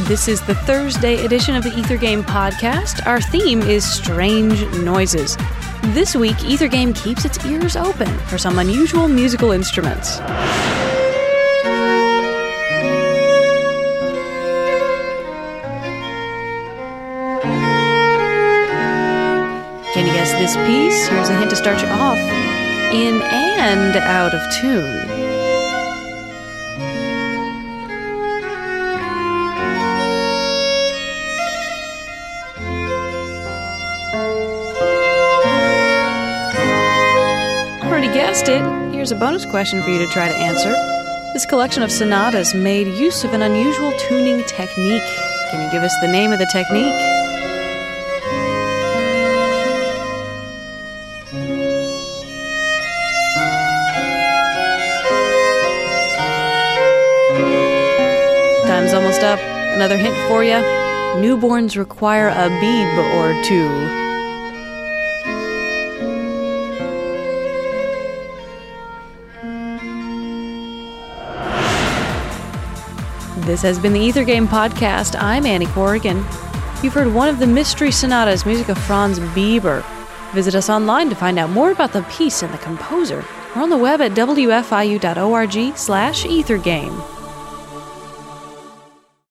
This is the Thursday edition of the Ether Game podcast. Our theme is strange noises. This week, Ether Game keeps its ears open for some unusual musical instruments. Can you guess this piece? Here's a hint to start you off. In and out of tune. Guessed it. Here's a bonus question for you to try to answer. This collection of sonatas made use of an unusual tuning technique. Can you give us the name of the technique? Time's almost up. Another hint for you. Newborns require a beeb or two. This has been the Ether Game Podcast. I'm Annie Corrigan. You've heard one of the mystery sonatas, music of Franz Biber. Visit us online to find out more about the piece and the composer. We're on the web at wfiu.org slash ethergame.